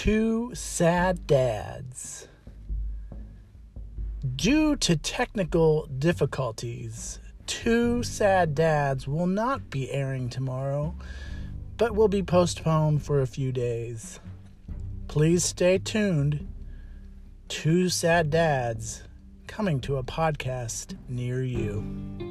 Two Sad Dads. Due to technical difficulties, Two Sad Dads will not be airing tomorrow, but will be postponed for a few days. Please stay tuned. Two Sad Dads coming to a podcast near you.